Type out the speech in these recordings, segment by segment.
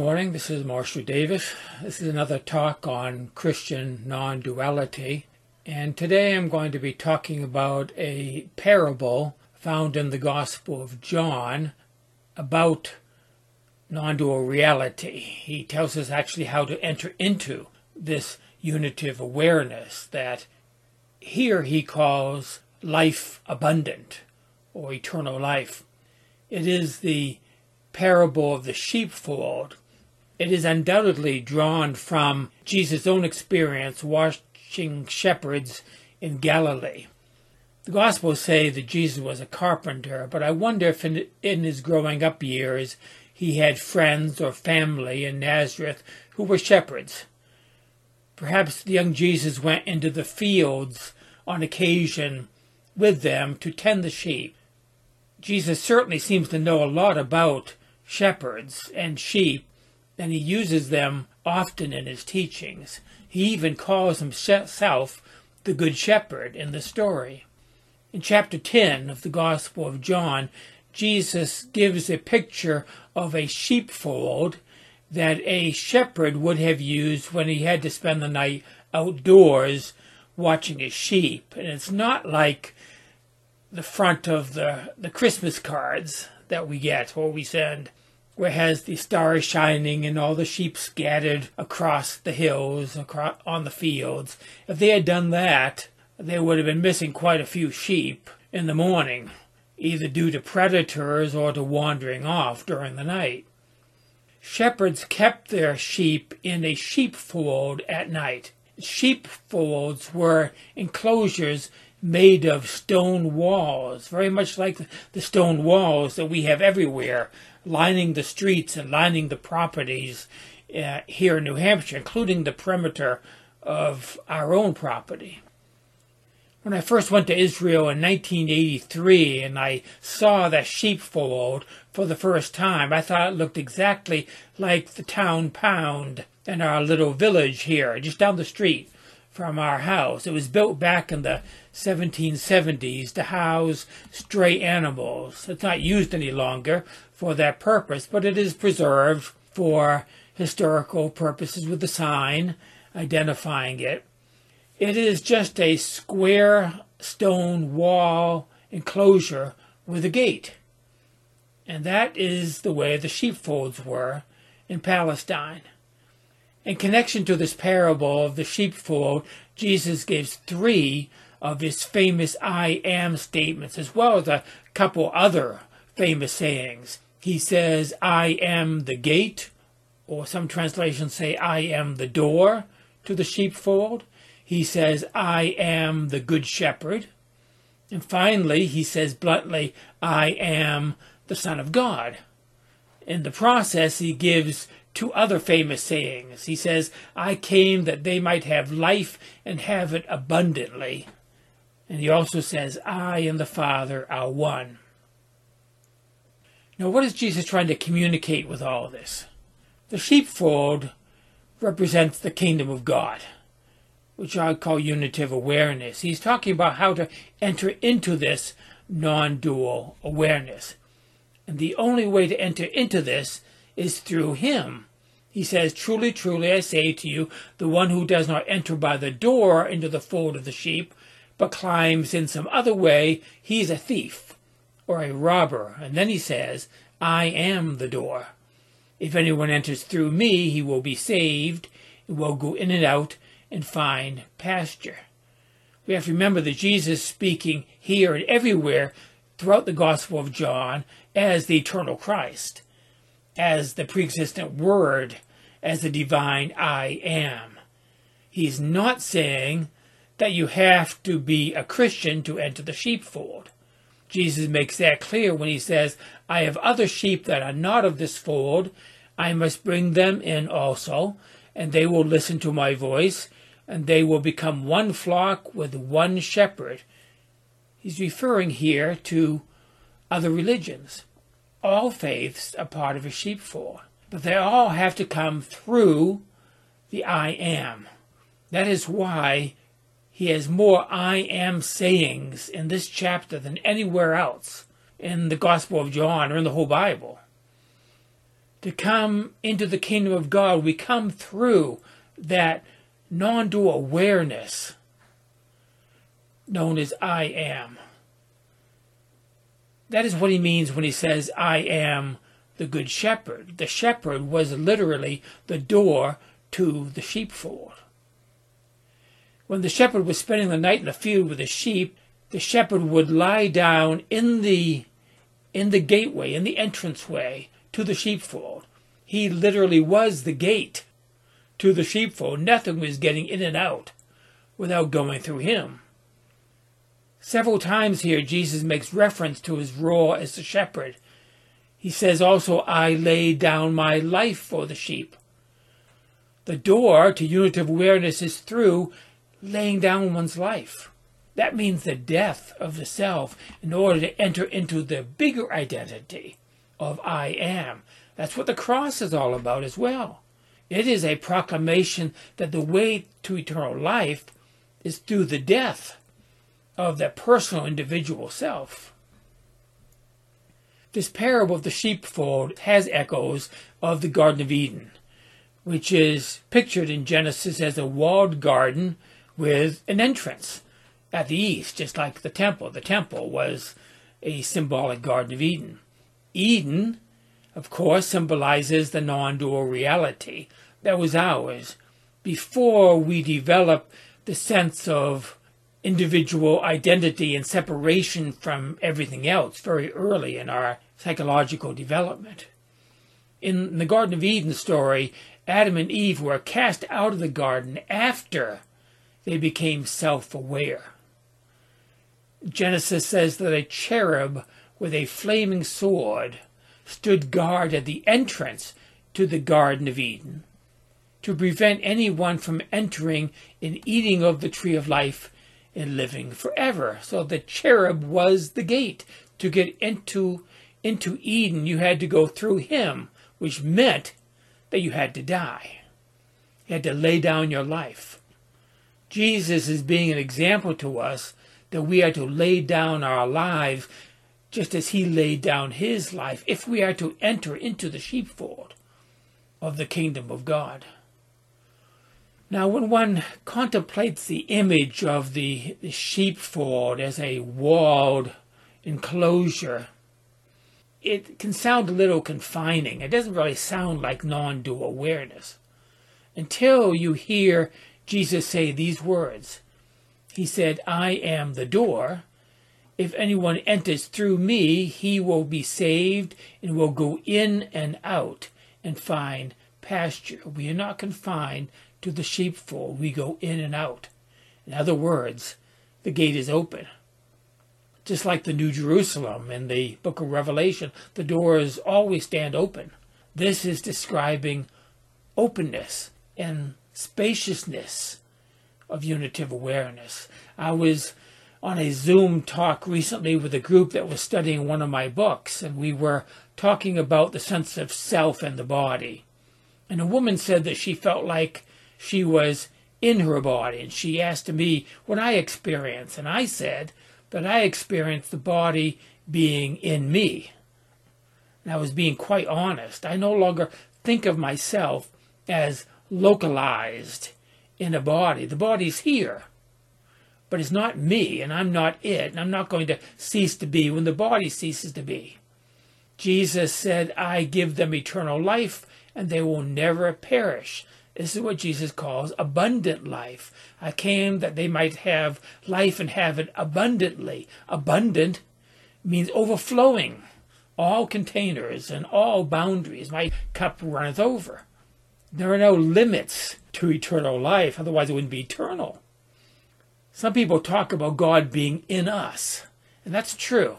Morning, this is Marshall Davis. This is another talk on Christian non duality. And today I'm going to be talking about a parable found in the Gospel of John about non dual reality. He tells us actually how to enter into this unitive awareness that here he calls life abundant or eternal life. It is the parable of the sheepfold it is undoubtedly drawn from Jesus' own experience watching shepherds in Galilee. The Gospels say that Jesus was a carpenter, but I wonder if in, in his growing up years he had friends or family in Nazareth who were shepherds. Perhaps the young Jesus went into the fields on occasion with them to tend the sheep. Jesus certainly seems to know a lot about shepherds and sheep and he uses them often in his teachings. He even calls himself the Good Shepherd in the story. In chapter 10 of the Gospel of John, Jesus gives a picture of a sheepfold that a shepherd would have used when he had to spend the night outdoors watching his sheep. And it's not like the front of the, the Christmas cards that we get or we send where has the stars shining and all the sheep scattered across the hills, across, on the fields. If they had done that, they would have been missing quite a few sheep in the morning, either due to predators or to wandering off during the night. Shepherds kept their sheep in a sheepfold at night. Sheepfolds were enclosures made of stone walls, very much like the stone walls that we have everywhere lining the streets and lining the properties uh, here in New Hampshire, including the perimeter of our own property. When I first went to Israel in 1983 and I saw the sheepfold for the first time, I thought it looked exactly like the town pound in our little village here, just down the street from our house. It was built back in the 1770s to house stray animals. It's not used any longer for that purpose, but it is preserved for historical purposes with the sign identifying it. It is just a square stone wall enclosure with a gate. And that is the way the sheepfolds were in Palestine. In connection to this parable of the sheepfold, Jesus gives three of his famous I am statements, as well as a couple other famous sayings. He says, I am the gate, or some translations say, I am the door to the sheepfold. He says, I am the good shepherd. And finally, he says bluntly, I am the Son of God. In the process, he gives two other famous sayings. He says, I came that they might have life and have it abundantly. And he also says, I and the Father are one. Now, what is Jesus trying to communicate with all this? The sheepfold represents the kingdom of God, which I call unitive awareness. He's talking about how to enter into this non dual awareness. And the only way to enter into this is through Him. He says, Truly, truly, I say to you, the one who does not enter by the door into the fold of the sheep, but climbs in some other way, he's a thief or a robber. And then he says, I am the door. If anyone enters through me, he will be saved, and will go in and out and find pasture. We have to remember that Jesus speaking here and everywhere throughout the Gospel of John as the eternal Christ, as the pre-existent Word, as the divine I am. He's not saying that you have to be a Christian to enter the sheepfold. Jesus makes that clear when he says, I have other sheep that are not of this fold. I must bring them in also, and they will listen to my voice, and they will become one flock with one shepherd. He's referring here to other religions. All faiths are part of a sheepfold, but they all have to come through the I am. That is why he has more I am sayings in this chapter than anywhere else in the Gospel of John or in the whole Bible. To come into the kingdom of God, we come through that non dual awareness known as I am. That is what he means when he says, I am the good shepherd. The shepherd was literally the door to the sheepfold. When the shepherd was spending the night in the field with the sheep, the shepherd would lie down in the in the gateway, in the entranceway to the sheepfold. He literally was the gate to the sheepfold. Nothing was getting in and out without going through him. Several times here, Jesus makes reference to his role as the shepherd. He says also, I lay down my life for the sheep. The door to unitive awareness is through laying down one's life. That means the death of the self in order to enter into the bigger identity of I am. That's what the cross is all about as well. It is a proclamation that the way to eternal life is through the death of that personal individual self. This parable of the sheepfold has echoes of the Garden of Eden, which is pictured in Genesis as a walled garden with an entrance at the east, just like the temple. The temple was a symbolic Garden of Eden. Eden, of course, symbolizes the non dual reality that was ours before we developed the sense of individual identity and separation from everything else very early in our psychological development. In the Garden of Eden story, Adam and Eve were cast out of the garden after they became self aware. Genesis says that a cherub with a flaming sword stood guard at the entrance to the Garden of Eden to prevent anyone from entering and eating of the tree of life and living forever. So the cherub was the gate. To get into, into Eden, you had to go through him, which meant that you had to die. You had to lay down your life. Jesus is being an example to us that we are to lay down our lives just as he laid down his life if we are to enter into the sheepfold of the kingdom of God. Now, when one contemplates the image of the, the sheepfold as a walled enclosure, it can sound a little confining. It doesn't really sound like non dual awareness until you hear Jesus say these words. He said, I am the door. If anyone enters through me, he will be saved and will go in and out and find pasture. We are not confined to the sheepfold, we go in and out. In other words, the gate is open. Just like the New Jerusalem in the book of Revelation, the doors always stand open. This is describing openness and spaciousness of unitive awareness. I was on a Zoom talk recently with a group that was studying one of my books, and we were talking about the sense of self and the body. And a woman said that she felt like she was in her body. And she asked me what I experienced. And I said that I experienced the body being in me. And I was being quite honest. I no longer think of myself as localized in a body. The body's here, but it's not me, and I'm not it, and I'm not going to cease to be when the body ceases to be. Jesus said, I give them eternal life, and they will never perish. This is what Jesus calls abundant life. I came that they might have life and have it abundantly. Abundant means overflowing. All containers and all boundaries. My cup runneth over. There are no limits to eternal life, otherwise, it wouldn't be eternal. Some people talk about God being in us, and that's true.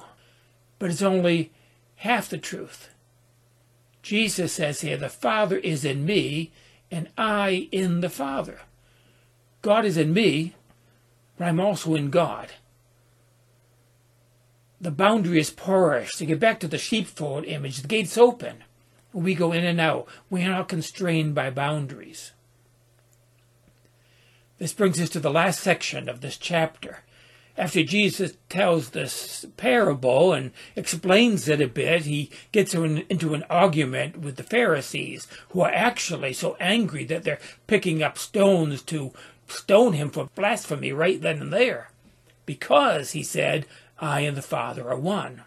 but it's only half the truth. Jesus says here, the Father is in me, and I in the Father. God is in me, but I'm also in God. The boundary is porous. To get back to the sheepfold image, the gate's open. We go in and out. We are not constrained by boundaries. This brings us to the last section of this chapter after Jesus tells this parable and explains it a bit, he gets into an argument with the Pharisees, who are actually so angry that they're picking up stones to stone him for blasphemy right then and there. Because, he said, I and the Father are one.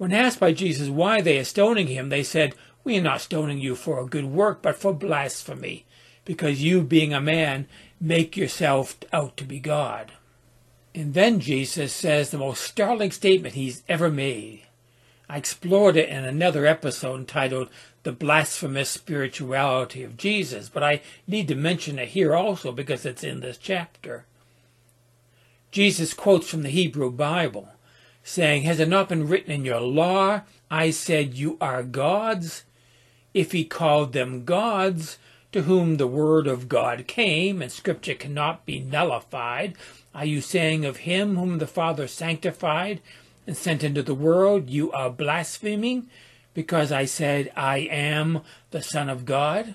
When asked by Jesus why they are stoning him, they said, We are not stoning you for a good work, but for blasphemy, because you, being a man, make yourself out to be God. And then Jesus says the most startling statement he's ever made. I explored it in another episode entitled The Blasphemous Spirituality of Jesus, but I need to mention it here also because it's in this chapter. Jesus quotes from the Hebrew Bible, saying, Has it not been written in your law, I said you are gods? If he called them gods, to whom the word of God came, and scripture cannot be nullified, are you saying of him whom the Father sanctified and sent into the world, You are blaspheming, because I said, I am the Son of God?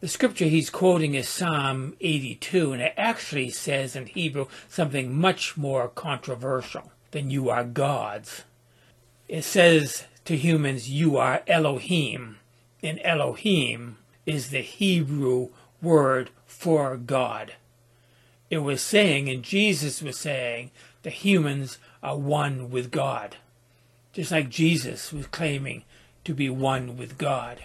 The scripture he's quoting is Psalm 82, and it actually says in Hebrew something much more controversial than you are gods. It says to humans, You are Elohim, and Elohim is the Hebrew word for God it was saying, and Jesus was saying, the humans are one with God. Just like Jesus was claiming to be one with God.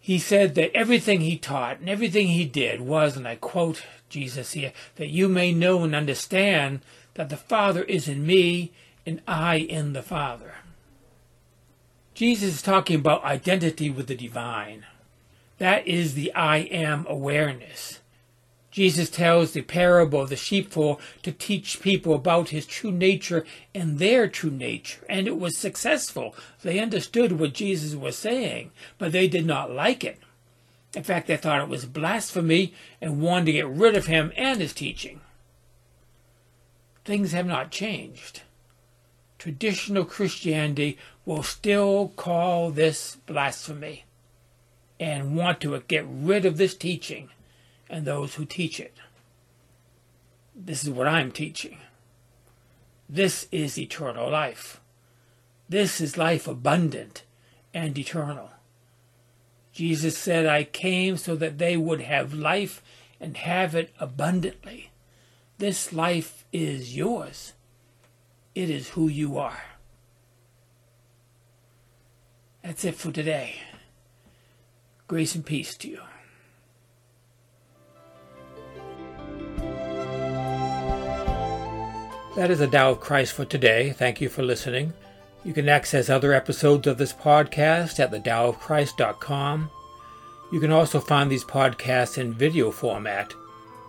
He said that everything he taught and everything he did was, and I quote Jesus here, that you may know and understand that the Father is in me and I in the Father. Jesus is talking about identity with the divine. That is the I am awareness. Jesus tells the parable of the sheepfold to teach people about his true nature and their true nature, and it was successful. They understood what Jesus was saying, but they did not like it. In fact, they thought it was blasphemy and wanted to get rid of him and his teaching. Things have not changed. Traditional Christianity will still call this blasphemy and want to get rid of this teaching and those who teach it. This is what I'm teaching. This is eternal life. This is life abundant and eternal. Jesus said, I came so that they would have life and have it abundantly. This life is yours. It is who you are. That's it for today. Grace and peace to you. That is the Tao of Christ for today. Thank you for listening. You can access other episodes of this podcast at thedaoofchrist.com. You can also find these podcasts in video format